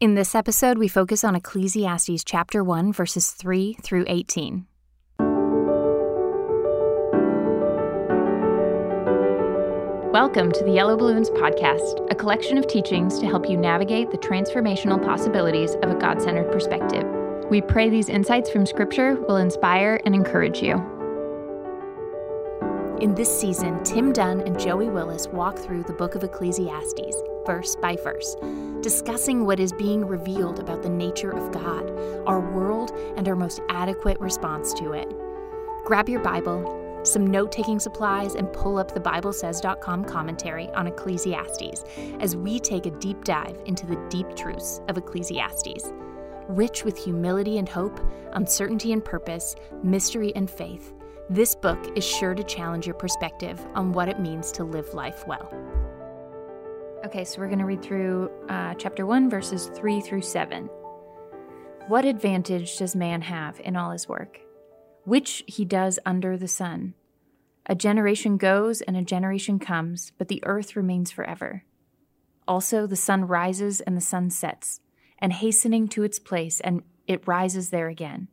In this episode, we focus on Ecclesiastes chapter 1, verses 3 through 18. Welcome to the Yellow Balloons Podcast, a collection of teachings to help you navigate the transformational possibilities of a God centered perspective. We pray these insights from Scripture will inspire and encourage you. In this season, Tim Dunn and Joey Willis walk through the book of Ecclesiastes, verse by verse discussing what is being revealed about the nature of God, our world, and our most adequate response to it. Grab your Bible, some note taking supplies, and pull up the BibleSays.com commentary on Ecclesiastes as we take a deep dive into the deep truths of Ecclesiastes. Rich with humility and hope, uncertainty and purpose, mystery and faith, this book is sure to challenge your perspective on what it means to live life well. Okay, so we're going to read through uh, chapter 1, verses 3 through 7. What advantage does man have in all his work? Which he does under the sun. A generation goes and a generation comes, but the earth remains forever. Also, the sun rises and the sun sets, and hastening to its place, and it rises there again.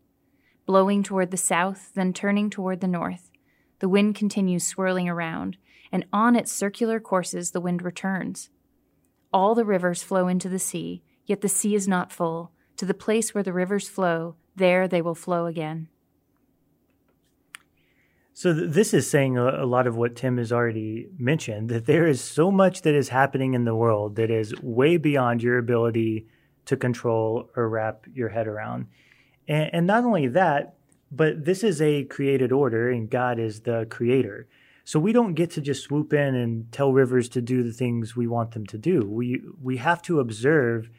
Blowing toward the south, then turning toward the north. The wind continues swirling around, and on its circular courses the wind returns. All the rivers flow into the sea, yet the sea is not full. To the place where the rivers flow, there they will flow again. So th- this is saying a, a, lot of what Tim has already mentioned that there is so much that is happening in the world that is way beyond your ability to control or wrap your head around. And, and not only that, but this is a created order and God is the creator. So we don't get to just swoop in and tell rivers to do the things we want them to do. We we have to observe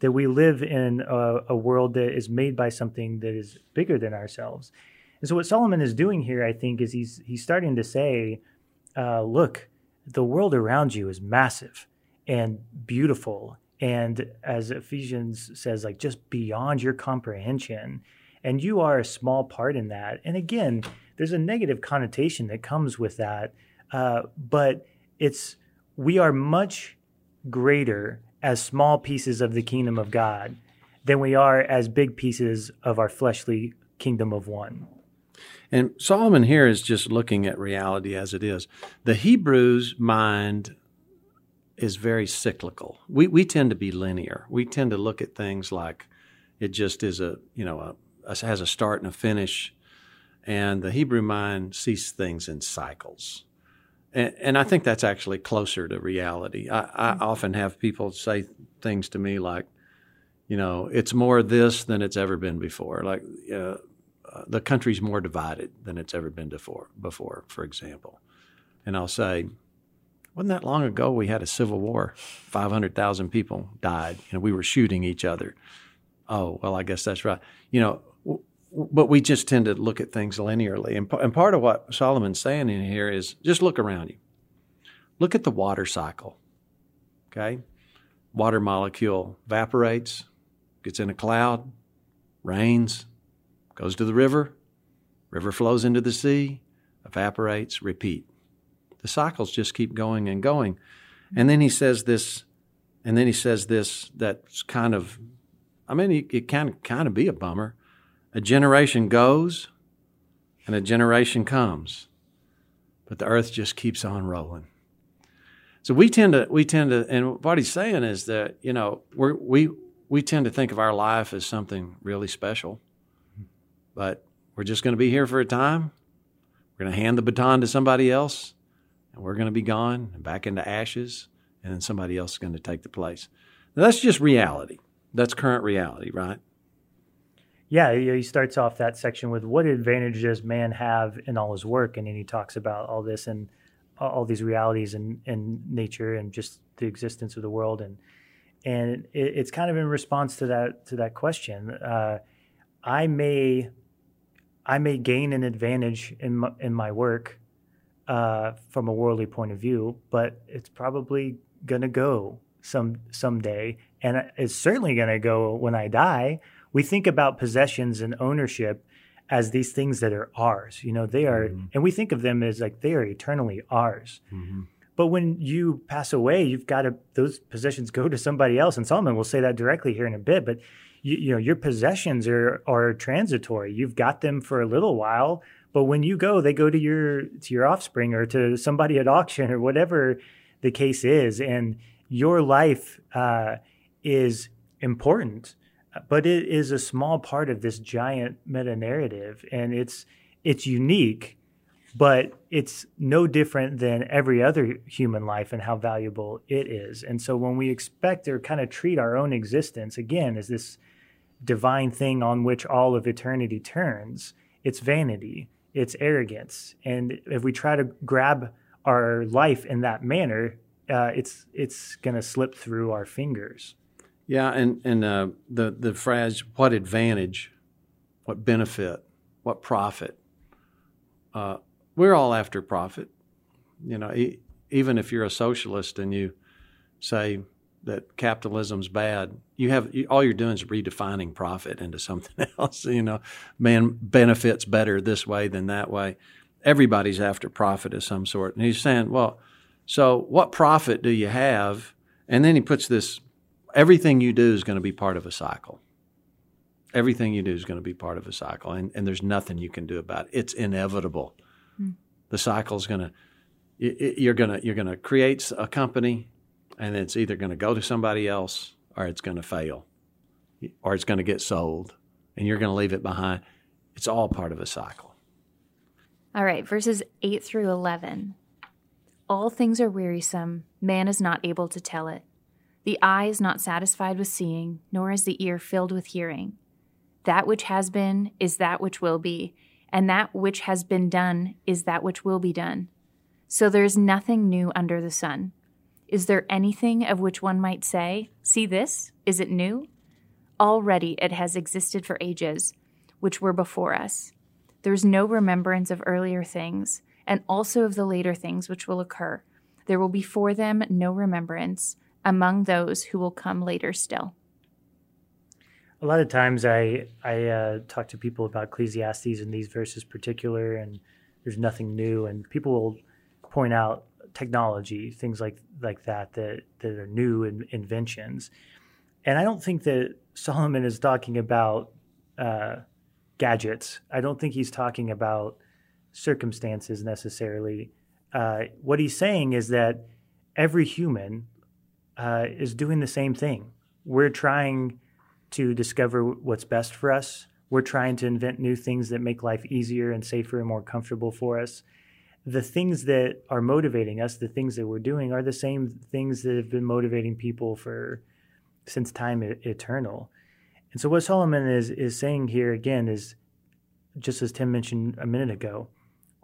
that we live in a, a world that is made by something that is bigger than ourselves. And so what Solomon is doing here, I think, is he's he's starting to say, uh, look, the world around you is massive and beautiful, and as Ephesians says, like just beyond your comprehension. And you are a small part in that. And again, there's a negative connotation that comes with that. Uh, but it's we are much greater as small pieces of the kingdom of God than we are as big pieces of our fleshly kingdom of one. And Solomon here is just looking at reality as it is. The Hebrew's mind is very cyclical. We we tend to be linear. We tend to look at things like it just is a you know a, a has a start and a finish and the Hebrew mind sees things in cycles. And, and I think that's actually closer to reality. I, I mm-hmm. often have people say things to me like, you know, it's more this than it's ever been before. Like, uh, the country's more divided than it's ever been before, before, for example. And I'll say, wasn't that long ago we had a civil war? 500,000 people died. You know, we were shooting each other. Oh, well, I guess that's right. You know, but we just tend to look at things linearly. And, and part of what Solomon's saying in here is just look around you. Look at the water cycle. Okay? Water molecule evaporates, gets in a cloud, rains, goes to the river, river flows into the sea, evaporates, repeat. The cycles just keep going and going. And then he says this, and then he says this that's kind of, I mean, it, it can kind of be a bummer a generation goes and a generation comes, but the earth just keeps on rolling. So we tend to, we tend to, and what he's saying is that, you know, we we, we tend to think of our life as something really special, but we're just going to be here for a time. We're going to hand the baton to somebody else, and we're going to be gone and back into ashes, and then somebody else is going to take the place. Now, that's just reality. That's current reality, right? Yeah, he starts off that section with what advantage does man have in all his work, and then he talks about all this and all these realities and in nature and just the existence of the world, and and it, it's kind of in response to that to that question. Uh, I may I may gain an advantage in my, in my work uh, from a worldly point of view, but it's probably gonna go some someday, and it's certainly gonna go when I die we think about possessions and ownership as these things that are ours. You know, they are, mm-hmm. and we think of them as like they are eternally ours. Mm-hmm. But when you pass away, you've got to those possessions go to somebody else. And Solomon will say that directly here in a bit. But you, you know your possessions are are transitory. You've got them for a little while, but when you go, they go to your to your offspring or to somebody at auction or whatever the case is. And your life uh, is important, but it is a small part of this giant meta narrative, and it's it's unique but it's no different than every other human life and how valuable it is. And so when we expect or kind of treat our own existence again as this divine thing on which all of eternity turns, it's vanity, it's arrogance. And if we try to grab our life in that manner, uh, it's it's going to slip through our fingers. Yeah, and and uh, the the phrase "what advantage," what benefit, what profit. Uh, we're all after profit. You know, e- even if you're a socialist and you say that capitalism's bad, you have you, all you're doing is redefining profit into something else. You know, man benefits better this way than that way. Everybody's after profit of some sort, and he's saying, well, so what profit do you have? And then he puts this: everything you do is going to be part of a cycle. Everything you do is going to be part of a cycle, and, and there's nothing you can do about it. It's inevitable. Hmm. The cycle is going to you're going to you're going to create a company and it's either going to go to somebody else or it's going to fail or it's going to get sold and you're going to leave it behind. It's all part of a cycle. All right verses 8 through 11 all things are wearisome. Man is not able to tell it the eye is not satisfied with seeing nor is the ear filled with hearing that which has been is that which will be and that which has been done is that which will be done. So there is nothing new under the sun. Is there anything of which one might say, See this? Is it new? Already it has existed for ages, which were before us. There is no remembrance of earlier things, and also of the later things which will occur. There will be for them no remembrance among those who will come later still a lot of times I I uh, talk to people about Ecclesiastes and these verses particular, and there's nothing new, and people will point out technology, things like like that that that are new in, inventions, and I don't think that Solomon is talking about uh, gadgets. I don't think he's talking about circumstances necessarily. Uh, what he's saying is that every human uh, is doing the same thing. We're trying to discover what's best for us. We're trying to invent new things that make life easier and safer and more comfortable for us. The things that are motivating us, the things that we're doing, are the same things that have been motivating people for since time eternal. And so, what Solomon is is saying here again is, just as Tim mentioned a minute ago,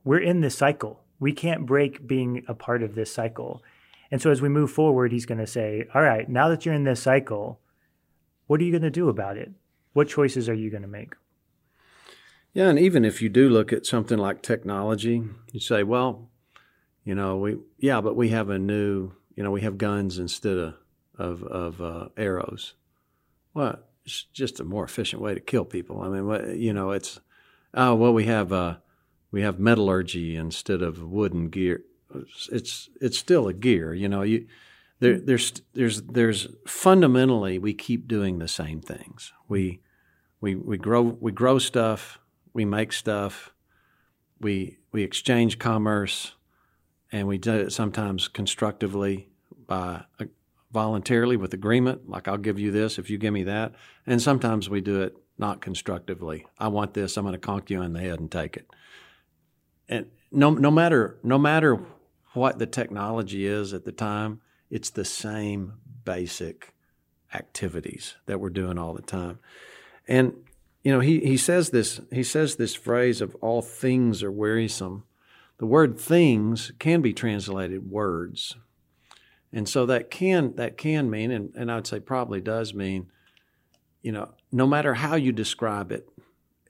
we're in this cycle. We can't break being a part of this cycle. And so, as we move forward, he's going to say, "All right, now that you're in this cycle, what are you going to do about it? What choices are you going to make? Yeah, and even if you do look at something like technology, you say, well, you know, we yeah, but we have a new, you know, we have guns instead of of, of uh, arrows. Well, it's just a more efficient way to kill people. I mean, what, you know, it's oh well, we have uh, we have metallurgy instead of wooden gear. It's it's still a gear, you know. You there, there's there's there's fundamentally we keep doing the same things. We we we grow we grow stuff, we make stuff, we we exchange commerce, and we do it sometimes constructively by uh, voluntarily with agreement, like I'll give you this if you give me that, and sometimes we do it not constructively. I want this, I'm going to conk you in the head and take it. And no no matter no matter what the technology is at the time, it's the same basic activities that we're doing all the time. And you know, he, he says this he says this phrase of all things are wearisome. The word things can be translated words. And so that can that can mean, and, and I would say probably does mean, you know, no matter how you describe it,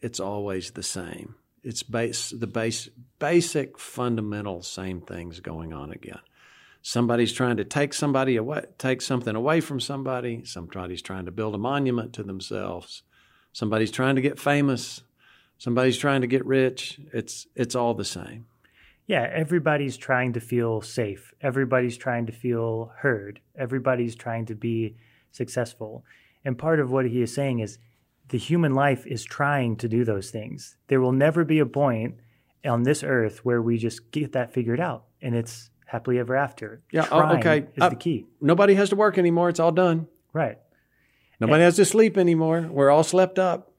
it's always the same. It's base the base basic fundamental same things going on again. Somebody's trying to take somebody away, take something away from somebody. Somebody's trying to build a monument to themselves. Somebody's trying to get famous. Somebody's trying to get rich. It's it's all the same. yeah, everybody's trying to feel safe. Everybody's trying to feel heard. Everybody's trying to be successful. And part of what he is saying is the human life is trying to do those things. There will never be a point on this earth where we just get that figured out and it's happily ever after. Yeah, oh, okay. is Uh, the key. Nobody has to work anymore. It's all done. Right. Nobody has to sleep anymore. We're all slept up.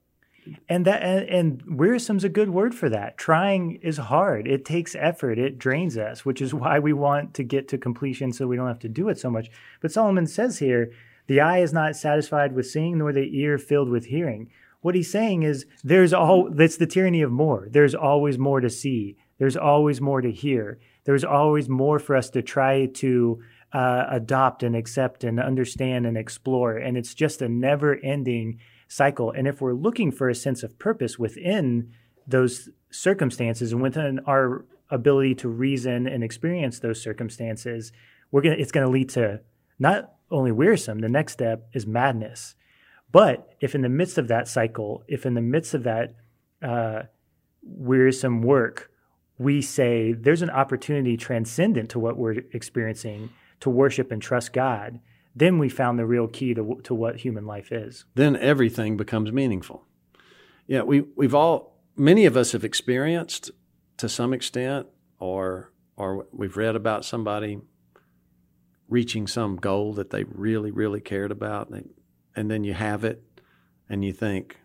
And that and, and wearisome's a good word for that. Trying is hard. It takes effort. It drains us, which is why we want to get to completion so we don't have to do it so much. But Solomon says here, the eye is not satisfied with seeing, nor the ear filled with hearing. What he's saying is there's all that's the tyranny of more. There's always more to see. There's always more to hear. There's always more for us to try to uh, adopt and accept and understand and explore. And it's just a never ending cycle. And if we're looking for a sense of purpose within those circumstances and within our ability to reason and experience those circumstances, we're gonna it's gonna lead to not only wearisome, the next step is madness. But if in the midst of that cycle, if in the midst of that uh, wearisome work, we say there's an opportunity transcendent to what we're experiencing to worship and trust God, then we found the real key to, to what human life is. Then everything becomes meaningful. Yeah, we we've all many of us have experienced to some extent, or or we've read about somebody reaching some goal that they really really cared about, and, they, and then you have it, and you think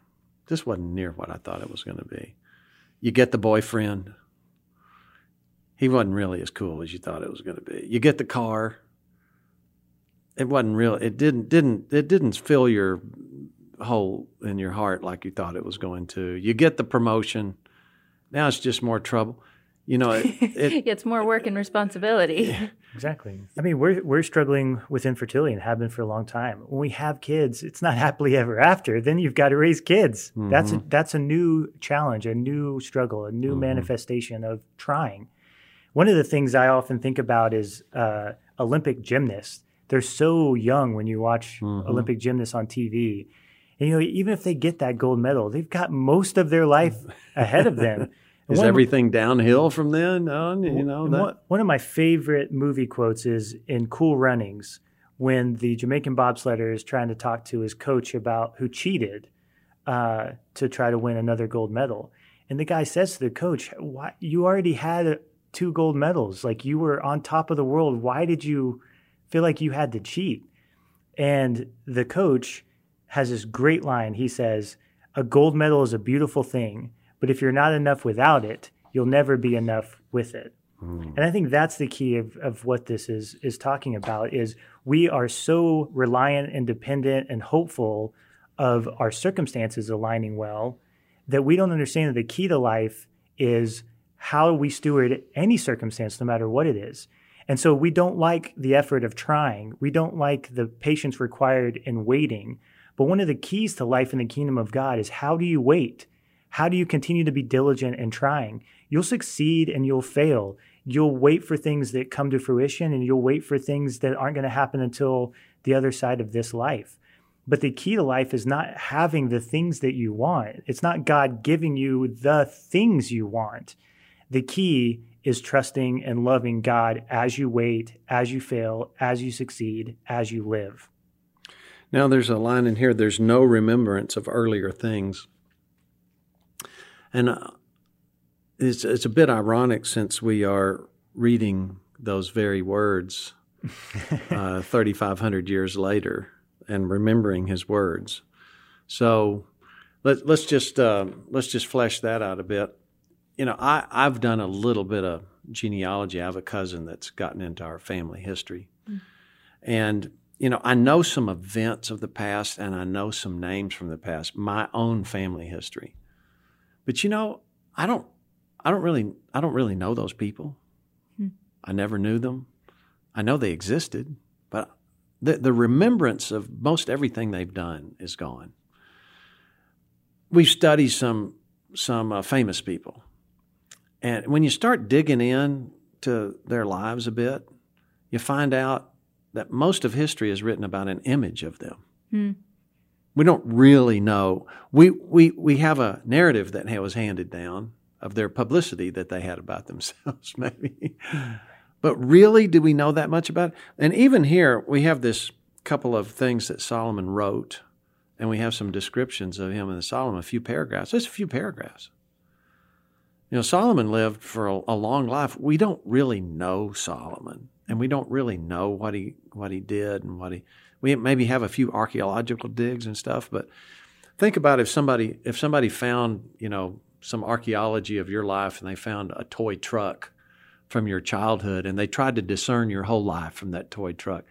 this wasn't near what I thought it was going to be. You get the boyfriend. He wasn't really as cool as you thought it was going to be. You get the car. It wasn't real. It didn't didn't it didn't fill your hole in your heart like you thought it was going to. You get the promotion. Now it's just more trouble. You know, it, it, it's more work and responsibility. Exactly. I mean, we're we're struggling with infertility and have been for a long time. When we have kids, it's not happily ever after. Then you've got to raise kids. Mm-hmm. That's a, that's a new challenge, a new struggle, a new mm-hmm. manifestation of trying. One of the things I often think about is uh, Olympic gymnasts. They're so young when you watch mm-hmm. Olympic gymnasts on TV. And, you know, even if they get that gold medal, they've got most of their life ahead of them. Is everything downhill from then on? You know that. one, one of my favorite movie quotes is in Cool Runnings when the Jamaican bobsledder is trying to talk to his coach about who cheated uh, to try to win another gold medal. And the guy says to the coach, "Why you already had two gold medals? Like you were on top of the world. Why did you feel like you had to cheat?" And the coach has this great line. He says, "A gold medal is a beautiful thing, but if you're not enough without it, you'll never be enough with it." Hmm. And I think that's the key of, of what this is is talking about is we are so reliant and dependent and hopeful of our circumstances aligning well that we don't understand that the key to life is how we steward any circumstance, no matter what it is. And so we don't like the effort of trying. We don't like the patience required in waiting. But one of the keys to life in the kingdom of God is how do you wait? How do you continue to be diligent and trying? You'll succeed and you'll fail. You'll wait for things that come to fruition and you'll wait for things that aren't going to happen until the other side of this life. But the key to life is not having the things that you want. It's not God giving you the things you want. The key is trusting and loving God as you wait, as you fail, as you succeed, as you live. Now there's a line in here. There's no remembrance of earlier things, and uh, it's it's a bit ironic since we are reading those very words uh, 3,500 years later and remembering his words. So let, let's just uh, let's just flesh that out a bit. You know, I, I've done a little bit of genealogy. I have a cousin that's gotten into our family history, and you know, I know some events of the past and I know some names from the past, my own family history. But you know, I don't I don't really I don't really know those people. I never knew them. I know they existed, but the the remembrance of most everything they've done is gone. We've studied some some uh, famous people. And when you start digging in to their lives a bit, you find out that most of history is written about an image of them. We don't really know. We, we, we have a narrative that was handed down of their publicity that they had about themselves, maybe. But really, do we know that much about it? And even here, we have this couple of things that Solomon wrote, and we have some descriptions of him the Solomon, a few paragraphs. Just a few paragraphs. You know, Solomon lived for a, a long life. We don't really know Solomon, and we don't really know what he what he did and what he. We maybe have a few archaeological digs and stuff, but think about if somebody if somebody found you know some archaeology of your life and they found a toy truck from your childhood and they tried to discern your whole life from that toy truck.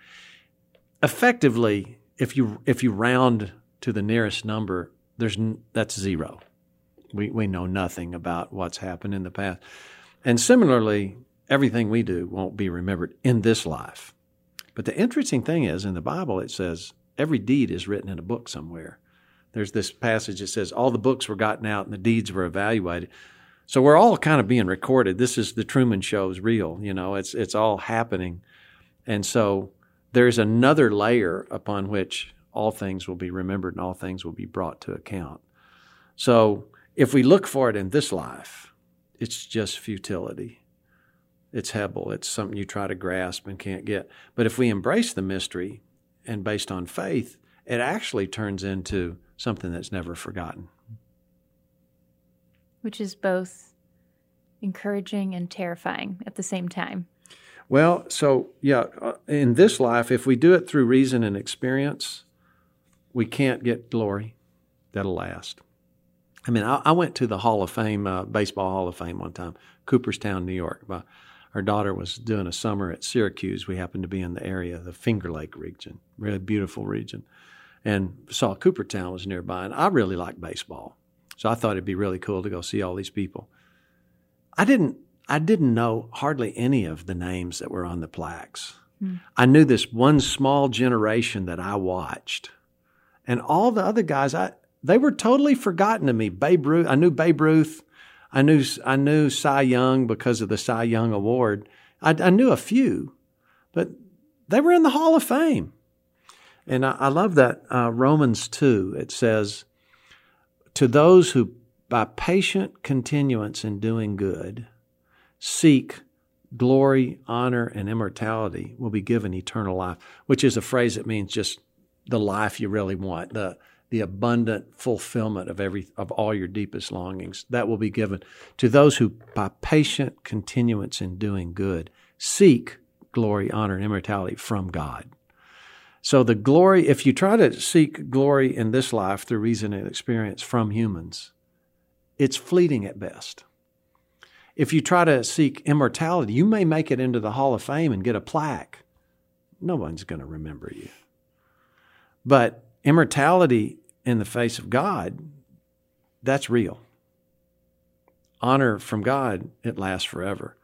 Effectively, if you if you round to the nearest number, there's that's zero. We we know nothing about what's happened in the past. And similarly, everything we do won't be remembered in this life. But the interesting thing is in the Bible it says every deed is written in a book somewhere. There's this passage that says all the books were gotten out and the deeds were evaluated. So we're all kind of being recorded. This is the Truman Show's real. You know, it's it's all happening, and so there's another layer upon which all things will be remembered and all things will be brought to account. So if we look for it in this life, it's just futility. It's Hebel. It's something you try to grasp and can't get. But if we embrace the mystery and based on faith, it actually turns into something that's never forgotten which is both encouraging and terrifying at the same time. Well, so yeah, uh, in this life, if we do it through reason and experience, we can't get glory that'll last. I mean, I, I went to the Hall of Fame, uh, Baseball Hall of Fame one time, Cooperstown, New York. My, our daughter was doing a summer at Syracuse. We happened to be in the area, the Finger Lake region, really beautiful region, and saw Cooperstown was nearby. And I really like baseball. So I thought it'd be really cool to go see all these people. I didn't I didn't know hardly any of the names that were on the plaques. Hmm. I knew this one small generation that I watched. And all the other guys I they were totally forgotten to me. Babe Ruth, I knew Babe Ruth. I knew I knew Cy Young because of the Cy Young Award. I, I knew a few, but they were in the Hall of Fame. And I, I love that uh, Romans 2, it says, to those who, by patient continuance in doing good, seek glory, honor, and immortality, will be given eternal life, which is a phrase that means just the life you really want, the the abundant fulfillment of every of all your deepest longings. That will be given to those who, by patient continuance in doing good, seek glory, honor, and immortality from God. So the glory, if you try to seek glory in this life through reason and experience from humans, it's fleeting at best. If you try to seek immortality, you may make it into the Hall of Fame and get a plaque. No one's going to remember you. But immortality in the face of God, that's real. Honor from God, it lasts forever.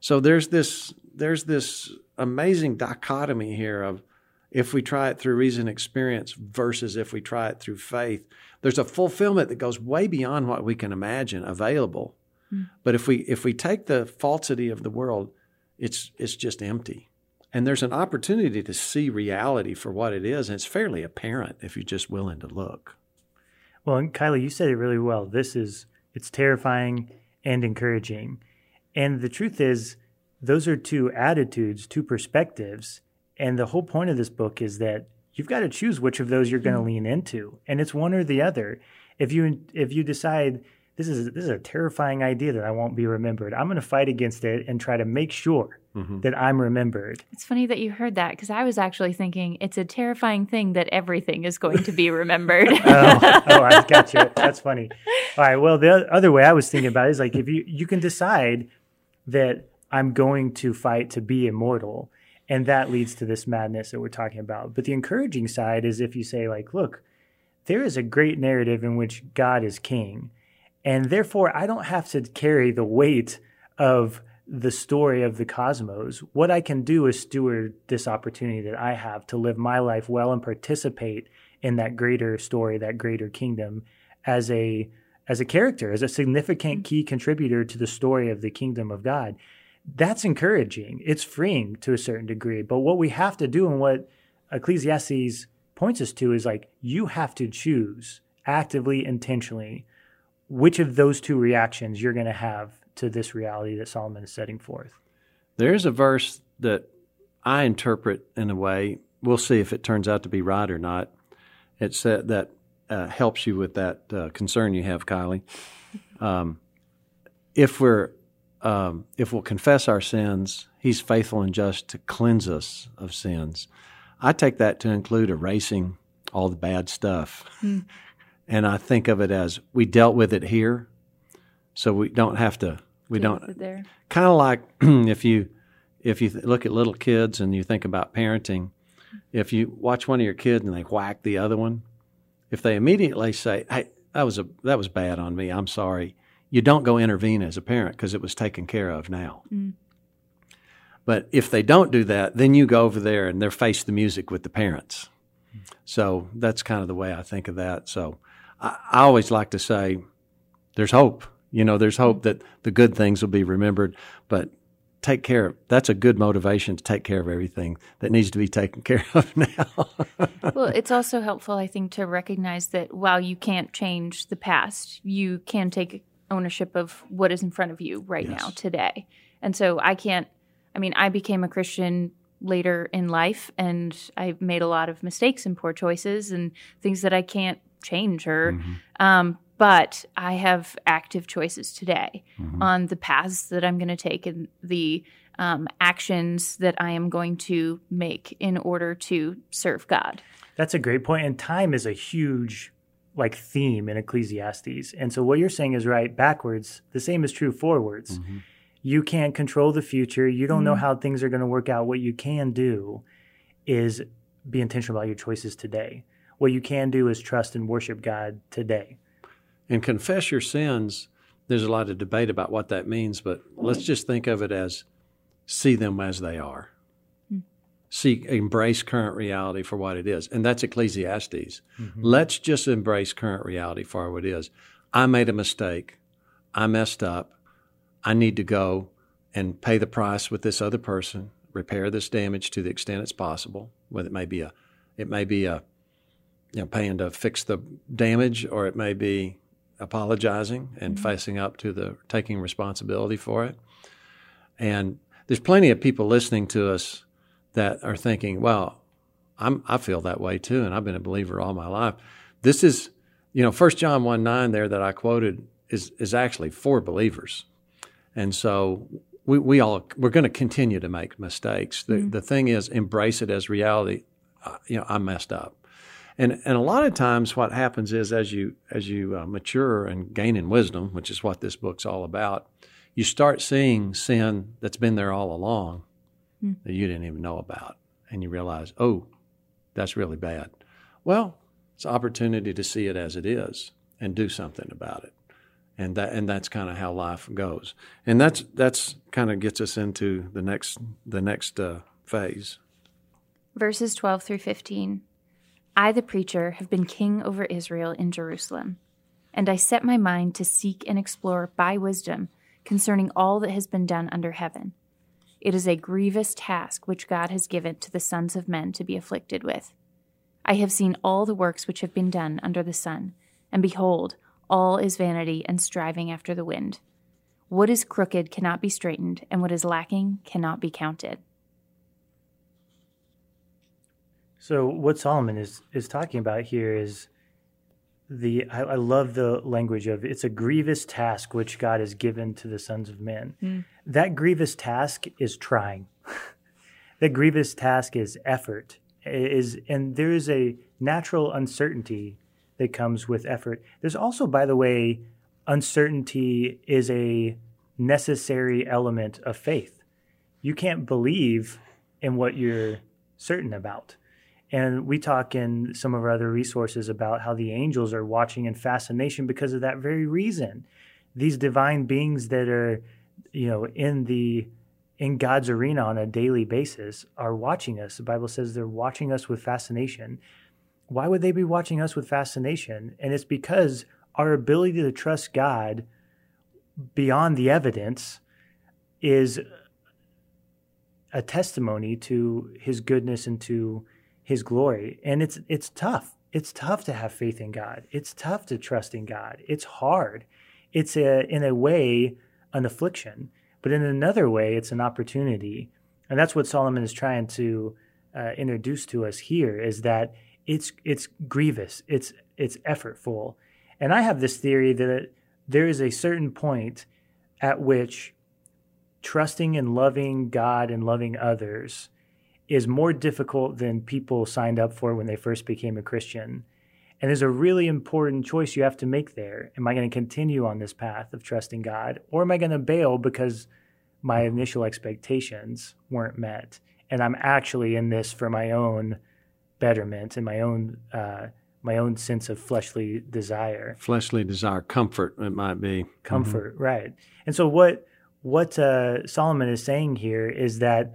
So there's this there's this amazing dichotomy here of if we try it through reason and experience versus if we try it through faith. There's a fulfillment that goes way beyond what we can imagine available. Mm. But if we if we take the falsity of the world, it's it's just empty. And there's an opportunity to see reality for what it is, and it's fairly apparent if you're just willing to look. Well, and Kylie, you said it really well. This is it's terrifying and encouraging. And the truth is, those are two attitudes, two perspectives and the whole point of this book is that you've got to choose which of those you're going to mm-hmm. lean into, and it's one or the other. If you if you decide this is this is a terrifying idea that I won't be remembered, I'm going to fight against it and try to make sure mm-hmm. that I'm remembered. It's funny that you heard that because I was actually thinking it's a terrifying thing that everything is going to be remembered. oh, oh, I got you. That's funny. All right. Well, the other way I was thinking about it is like if you you can decide that I'm going to fight to be immortal and that leads to this madness that we're talking about but the encouraging side is if you say like look there is a great narrative in which god is king and therefore i don't have to carry the weight of the story of the cosmos what i can do is steward this opportunity that i have to live my life well and participate in that greater story that greater kingdom as a as a character as a significant key contributor to the story of the kingdom of god that's encouraging. It's freeing to a certain degree. But what we have to do and what Ecclesiastes points us to is like you have to choose actively, intentionally which of those two reactions you're going to have to this reality that Solomon is setting forth. There's a verse that I interpret in a way. We'll see if it turns out to be right or not. It said that uh, helps you with that uh, concern you have, Kylie. Um, if we're um, if we'll confess our sins, He's faithful and just to cleanse us of sins. I take that to include erasing all the bad stuff, mm. And I think of it as we dealt with it here, so we don't have to. We Deal don't. Kind of like if you if you th- look at little kids and you think about parenting, if you watch one of your kids and they whack the other one, if they immediately say, "Hey, that was a that was bad on me. I'm sorry," you don't go intervene as a parent because it was taken care of now. Mm. But if they don't do that, then you go over there and they're face the music with the parents. So that's kind of the way I think of that. So I, I always like to say, there's hope. You know, there's hope that the good things will be remembered, but take care of that's a good motivation to take care of everything that needs to be taken care of now. well, it's also helpful, I think, to recognize that while you can't change the past, you can take ownership of what is in front of you right yes. now, today. And so I can't, I mean, I became a Christian later in life and I made a lot of mistakes and poor choices and things that I can't change her. mm-hmm. um, but I have active choices today mm-hmm. on the paths that I'm going to take and the um, actions that I am going to make in order to serve God. That's a great point. And time is a huge like theme in Ecclesiastes. And so what you're saying is right backwards. The same is true forwards. Mm-hmm. You can't control the future. You don't mm-hmm. know how things are going to work out. What you can do is be intentional about your choices today. What you can do is trust and worship God today. And confess your sins. There's a lot of debate about what that means, but let's just think of it as see them as they are. See embrace current reality for what it is. And that's ecclesiastes. Mm-hmm. let's just embrace current reality for what it is. I made a mistake. I messed up. I need to go and pay the price with this other person repair this damage to the extent it's possible whether it may be a it may be a you know paying to fix the damage or it may be apologizing and mm-hmm. facing up to the taking responsibility for it and there's plenty of people listening to us that are thinking, well, I'm, I feel that way too, and I've been a believer all my life. This is, you know, First John 1 9 there that I quoted is, is actually for believers. And so we, we all, we're going to continue to make mistakes. The, mm-hmm. the thing is, embrace it as reality. Uh, you know, I messed up. And, and a lot of times what happens is as you, as you uh, mature and gain in wisdom, which is what this book's all about, you start seeing sin that's been there all along mm. that you didn't even know about. And you realize, oh, that's really bad. Well, it's an opportunity to see it as it is and do something about it. And that and that's kind of how life goes. And that's that's kind of gets us into the next the next uh, phase. Verses 12 through 15. I the preacher have been king over Israel in Jerusalem, and I set my mind to seek and explore by wisdom concerning all that has been done under heaven it is a grievous task which God has given to the sons of men to be afflicted with. I have seen all the works which have been done under the sun, and behold, all is vanity and striving after the wind. What is crooked cannot be straightened, and what is lacking cannot be counted. So, what Solomon is, is talking about here is the I, I, love the language of it's a grievous task which God has given to the sons of men. Mm. That grievous task is trying. that grievous task is effort. Is and there is a natural uncertainty that comes with effort. There's also, by the way, uncertainty is a necessary element of faith. You can't believe in what you're certain about. And we talk in some of our other resources about how the angels are watching in fascination because of that very reason. These divine beings that are, you know, in the in God's arena on a daily basis are watching us. The Bible says they're watching us with fascination. Why would they be watching us with fascination? And it's because our ability to trust God beyond the evidence is a testimony to his goodness and to his glory. And it's it's tough. it's tough to have faith in God. It's tough to trust in God. It's hard. It's a, in a way an affliction, but in another way, it's an opportunity. And that's what Solomon is trying to uh, introduce to us here is that it's it's grievous, it's it's effortful, and I have this theory that there is a certain point at which trusting and loving God and loving others is more difficult than people signed up for when they first became a Christian. And there's a really important choice you have to make there. Am I going to continue on this path of trusting God, or am I going to bail because my initial expectations weren't met? And I'm actually in this for my own betterment and my own uh, my own sense of fleshly desire. Fleshly desire, comfort, it might be. Comfort, mm-hmm. right. And so what what uh, Solomon is saying here is that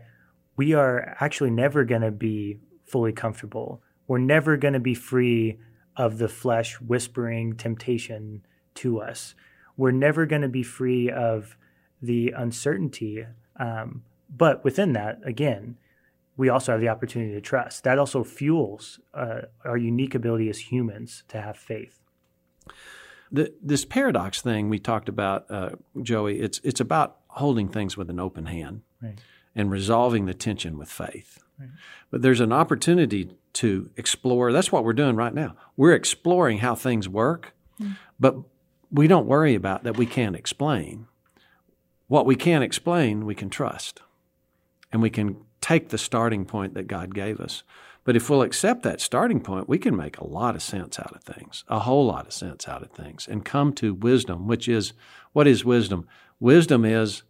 we are actually never going to be fully comfortable. We're never going to be free of the flesh whispering temptation to us. We're never going to be free of the uncertainty. Um, but within that, again, we also have the opportunity to trust. That also fuels uh, our unique ability as humans to have faith. The, this paradox thing we talked about, uh, Joey, it's it's about holding things with an open hand right. And resolving the tension with faith. Right. But there's an opportunity to explore. That's what we're doing right now. We're exploring how things work, mm. but we don't worry about that we can't explain. What we can't explain, we can trust. And we can take the starting point that God gave us. But if we'll accept that starting point, we can make a lot of sense out of things, a whole lot of sense out of things, and come to wisdom, which is what is wisdom? Wisdom is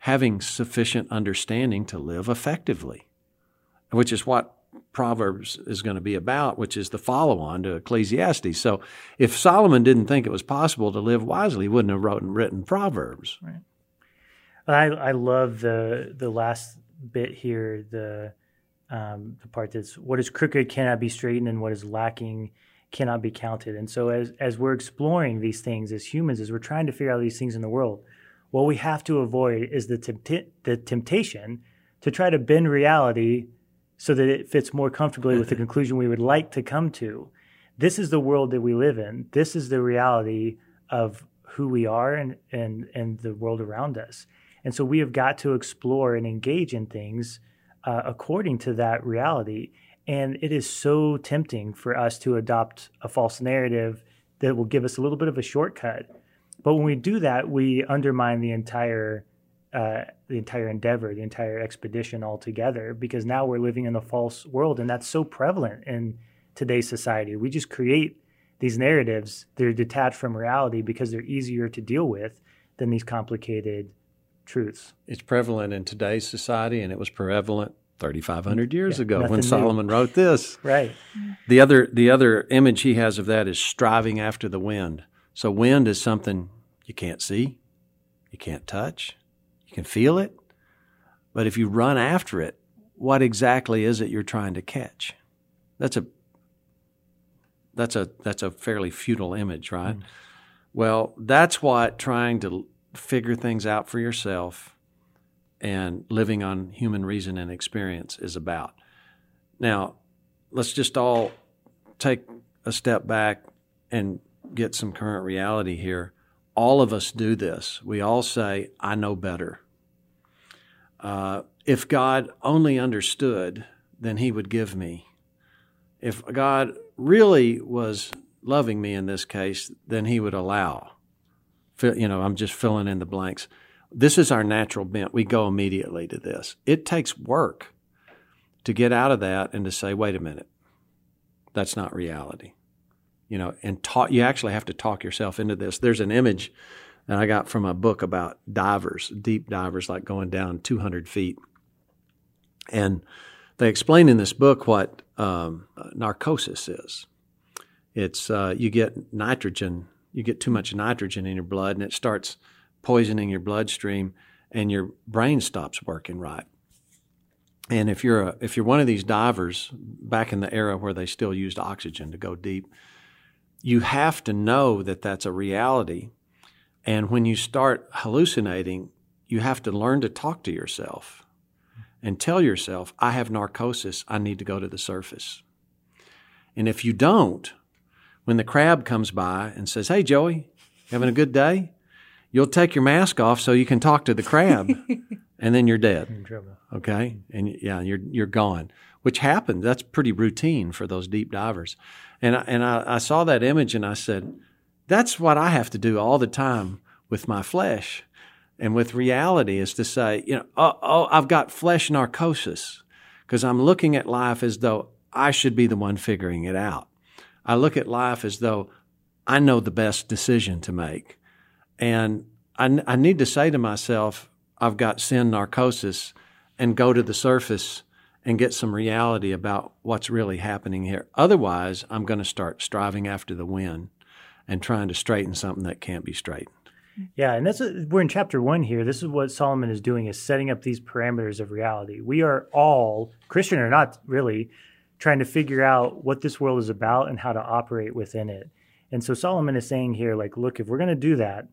having sufficient understanding to live effectively, which is what Proverbs is going to be about, which is the follow on to Ecclesiastes. So if Solomon didn't think it was possible to live wisely, he wouldn't have wrote, written Proverbs. Right. I, I love the the last bit here, the um, the part that's what is crooked cannot be straightened and what is lacking cannot be counted. And so as as we're exploring these things as humans, as we're trying to figure out these things in the world, what we have to avoid is the tempt- the temptation to try to bend reality so that it fits more comfortably with the conclusion we would like to come to. This is the world that we live in. This is the reality of who we are and and and the world around us. And so we have got to explore and engage in things uh, according to that reality. And it is so tempting for us to adopt a false narrative that will give us a little bit of a shortcut. But when we do that, we undermine the entire uh, the entire endeavor, the entire expedition altogether, because now we're living in a false world, and that's so prevalent in today's society. We just create these narratives that are detached from reality because they're easier to deal with than these complicated truths. It's prevalent in today's society, and it was prevalent 3,500 years yeah, ago when Solomon new. wrote this. Right. The other the other image he has of that is striving after the wind. So wind is something you can't see, you can't touch, you can feel it, but if you run after it, what exactly is it you're trying to catch? That's a that's a that's a fairly futile image, right? Mm. Well, that's what trying to figure things out for yourself and living on human reason and experience is about. Now, let's just all take a step back and get some current reality here. All of us do this. We all say, I know better. Uh, if God only understood, then He would give me. If God really was loving me in this case, then He would allow you know, I'm just filling in the blanks. This is our natural bent. We go immediately to this. It takes work to get out of that and to say, wait a minute, that's not reality. You know, and talk, you actually have to talk yourself into this. There's an image that I got from a book about divers, deep divers, like going down 200 feet. And they explain in this book what um, narcosis is. It's uh, you get nitrogen you get too much nitrogen in your blood and it starts poisoning your bloodstream and your brain stops working right. And if you're a, if you're one of these divers back in the era where they still used oxygen to go deep, you have to know that that's a reality. And when you start hallucinating, you have to learn to talk to yourself and tell yourself, I have narcosis, I need to go to the surface. And if you don't, when the crab comes by and says, Hey, Joey, having a good day? You'll take your mask off so you can talk to the crab, and then you're dead. Okay, and yeah, you're you're gone. Which happens. That's pretty routine for those deep divers. And I, and I, I saw that image and I said, that's what I have to do all the time with my flesh and with reality is to say, you know, oh, oh I've got flesh narcosis because I'm looking at life as though I should be the one figuring it out. I look at life as though I know the best decision to make. And I, I need to say to myself, I've got sin narcosis and go to the surface and get some reality about what's really happening here. Otherwise, I'm going to start striving after the wind and trying to straighten something that can't be straightened. Yeah, and that's a, we're in chapter one here. This is what Solomon is doing: is setting up these parameters of reality. We are all Christian or not, really, trying to figure out what this world is about and how to operate within it. And so Solomon is saying here, like, look, if we're going to do that,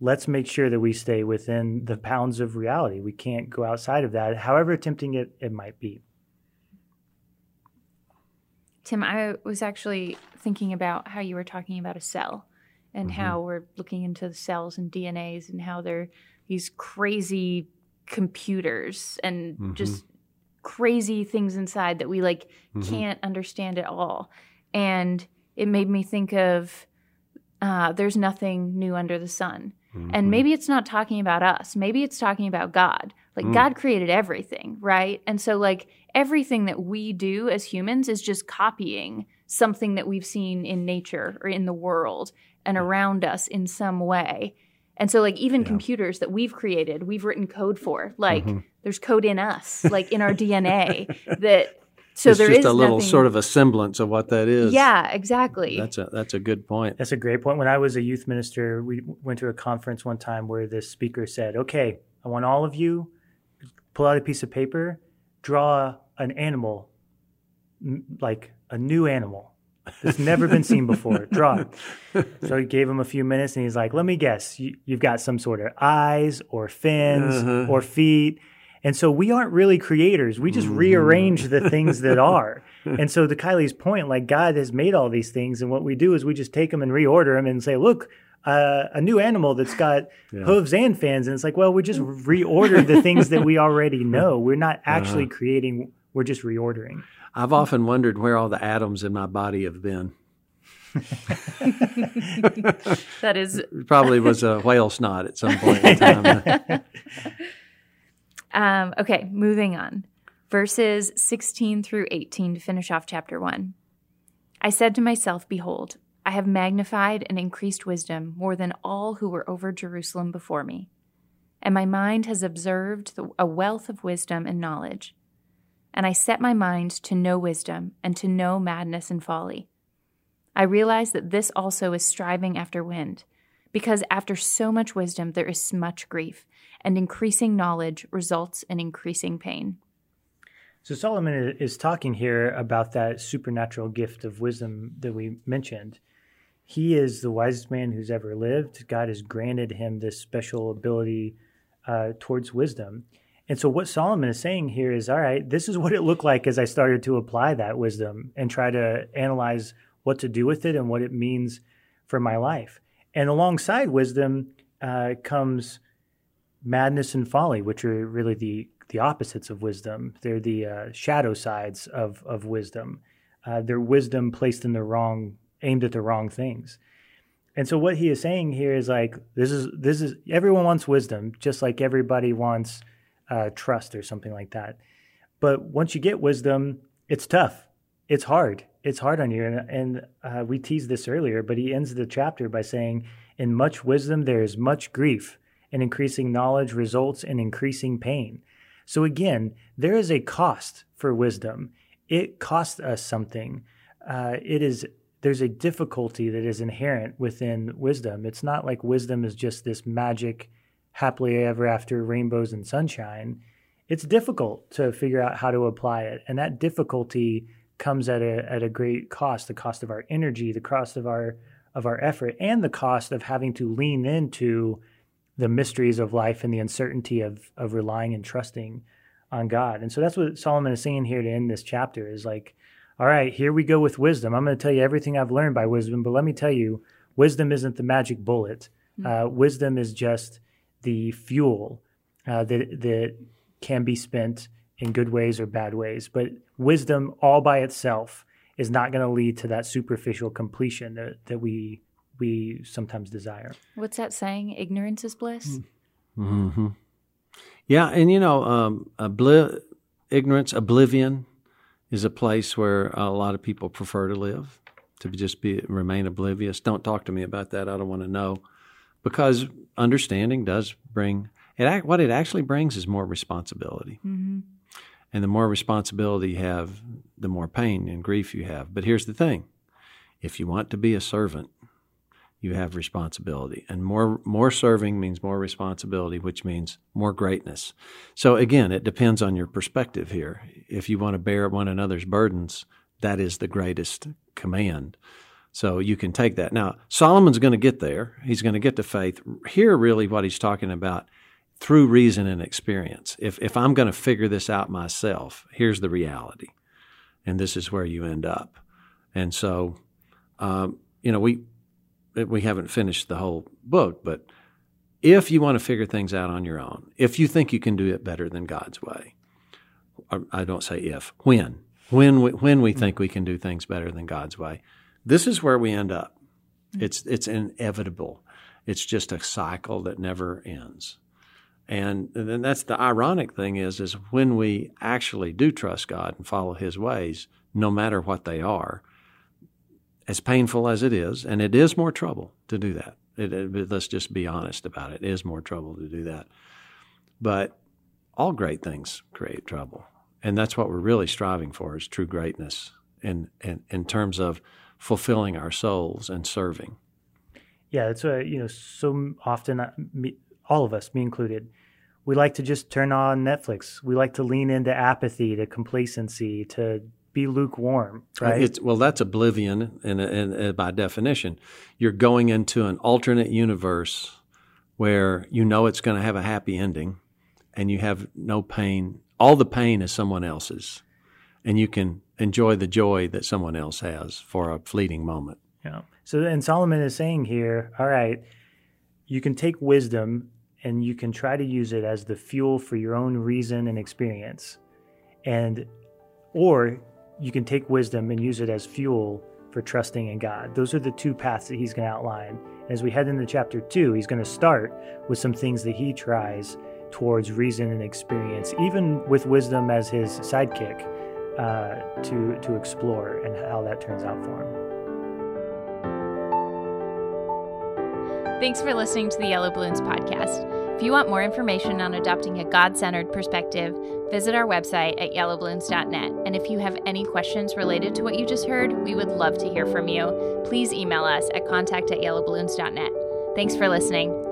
let's make sure that we stay within the bounds of reality. We can't go outside of that, however tempting it, it might be. Tim, I was actually thinking about how you were talking about a cell and mm-hmm. how we're looking into the cells and DNAs and how they're these crazy computers and mm-hmm. just crazy things inside that we like mm-hmm. can't understand at all. And it made me think of uh, there's nothing new under the sun. Mm-hmm. And maybe it's not talking about us. Maybe it's talking about God. Like mm. God created everything, right? And so like everything that we do as humans is just copying something that we've seen in nature or in the world and around us in some way. And so, like, even yeah. computers that we've created, we've written code for. Like, mm-hmm. there's code in us, like in our DNA, that so it's there just is a little nothing... sort of a semblance of what that is. Yeah, exactly. That's a that's a good point. That's a great point. When I was a youth minister, we went to a conference one time where the speaker said, "Okay, I want all of you pull out a piece of paper, draw an animal, like a new animal." It's never been seen before. Draw it. So he gave him a few minutes and he's like, let me guess, you, have got some sort of eyes or fins uh-huh. or feet. And so we aren't really creators. We just mm-hmm. rearrange the things that are. and so to Kylie's point, like God has made all these things. And what we do is we just take them and reorder them and say, look, uh, a new animal that's got yeah. hooves and fins. And it's like, well, we just reordered the things that we already know. We're not actually uh-huh. creating, we're just reordering. I've often wondered where all the atoms in my body have been. that is probably was a whale snot at some point in time. Um, okay, moving on. Verses 16 through 18 to finish off chapter 1. I said to myself, Behold, I have magnified and increased wisdom more than all who were over Jerusalem before me. And my mind has observed a wealth of wisdom and knowledge and I set my mind to know wisdom and to know madness and folly. I realize that this also is striving after wind, because after so much wisdom there is much grief, and increasing knowledge results in increasing pain. So Solomon is talking here about that supernatural gift of wisdom that we mentioned. He is the wisest man who's ever lived. God has granted him this special ability uh, towards wisdom. And so, what Solomon is saying here is all right, this is what it looked like as I started to apply that wisdom and try to analyze what to do with it and what it means for my life. And alongside wisdom uh, comes madness and folly, which are really the, the opposites of wisdom. They're the uh, shadow sides of, of wisdom. Uh, they're wisdom placed in the wrong, aimed at the wrong things. And so what he is saying here is like this is this is everyone wants wisdom, just like everybody wants uh, trust or something like that. But once you get wisdom, it's tough. It's hard. It's hard on you. And, and uh, we teased this earlier, but he ends the chapter by saying, In much wisdom, there is much grief, and increasing knowledge results in increasing pain. So again, there is a cost for wisdom. It costs us something. Uh, it is there's a difficulty that is inherent within wisdom. It's not like wisdom is just this magic happily ever after rainbows and sunshine, it's difficult to figure out how to apply it. And that difficulty comes at a at a great cost, the cost of our energy, the cost of our of our effort, and the cost of having to lean into the mysteries of life and the uncertainty of of relying and trusting on God. And so that's what Solomon is saying here to end this chapter is like, all right, here we go with wisdom. I'm going to tell you everything I've learned by wisdom, but let me tell you, wisdom isn't the magic bullet. Mm-hmm. Uh, wisdom is just the fuel uh, that that can be spent in good ways or bad ways. But wisdom all by itself is not going to lead to that superficial completion that, that we we sometimes desire. What's that saying? Ignorance is bliss. Mm-hmm. Yeah, and you know, um, obli- ignorance, oblivion, is a place where a lot of people prefer to live. To just be remain oblivious. Don't talk to me about that. I don't want to know, because understanding does bring it. What it actually brings is more responsibility. Mm-hmm. And the more responsibility you have, the more pain and grief you have. But here's the thing if you want to be a servant, you have responsibility. And more, more serving means more responsibility, which means more greatness. So again, it depends on your perspective here. If you want to bear one another's burdens, that is the greatest command. So you can take that. Now, Solomon's going to get there. He's going to get to faith. Here, really, what he's talking about through reason and experience. If, if I'm going to figure this out myself, here's the reality. And this is where you end up. And so, um, you know, we, we haven't finished the whole book, but if you want to figure things out on your own, if you think you can do it better than God's way, I don't say if, when, when we, when we think we can do things better than God's way, this is where we end up. It's, it's inevitable. It's just a cycle that never ends. And then that's the ironic thing is, is when we actually do trust God and follow His ways, no matter what they are, as painful as it is, and it is more trouble to do that. It, it, let's just be honest about it. It is more trouble to do that. But all great things create trouble. And that's what we're really striving for is true greatness in, in, in terms of fulfilling our souls and serving. Yeah, that's what, you know, so often uh, me, all of us, me included, we like to just turn on Netflix. We like to lean into apathy, to complacency, to be lukewarm, right? It's, well, that's oblivion, and, and by definition, you're going into an alternate universe where you know it's going to have a happy ending, and you have no pain. All the pain is someone else's, and you can enjoy the joy that someone else has for a fleeting moment. Yeah. So, and Solomon is saying here, all right, you can take wisdom and you can try to use it as the fuel for your own reason and experience. And or you can take wisdom and use it as fuel for trusting in God. Those are the two paths that he's going to outline. As we head into chapter 2, he's going to start with some things that he tries towards reason and experience, even with wisdom as his sidekick, uh, to, to explore and how that turns out for him. Thanks for listening to the Yellow Balloons podcast. If you want more information on adopting a God centered perspective, visit our website at yellowballoons.net. And if you have any questions related to what you just heard, we would love to hear from you. Please email us at contact at yellowballoons.net. Thanks for listening.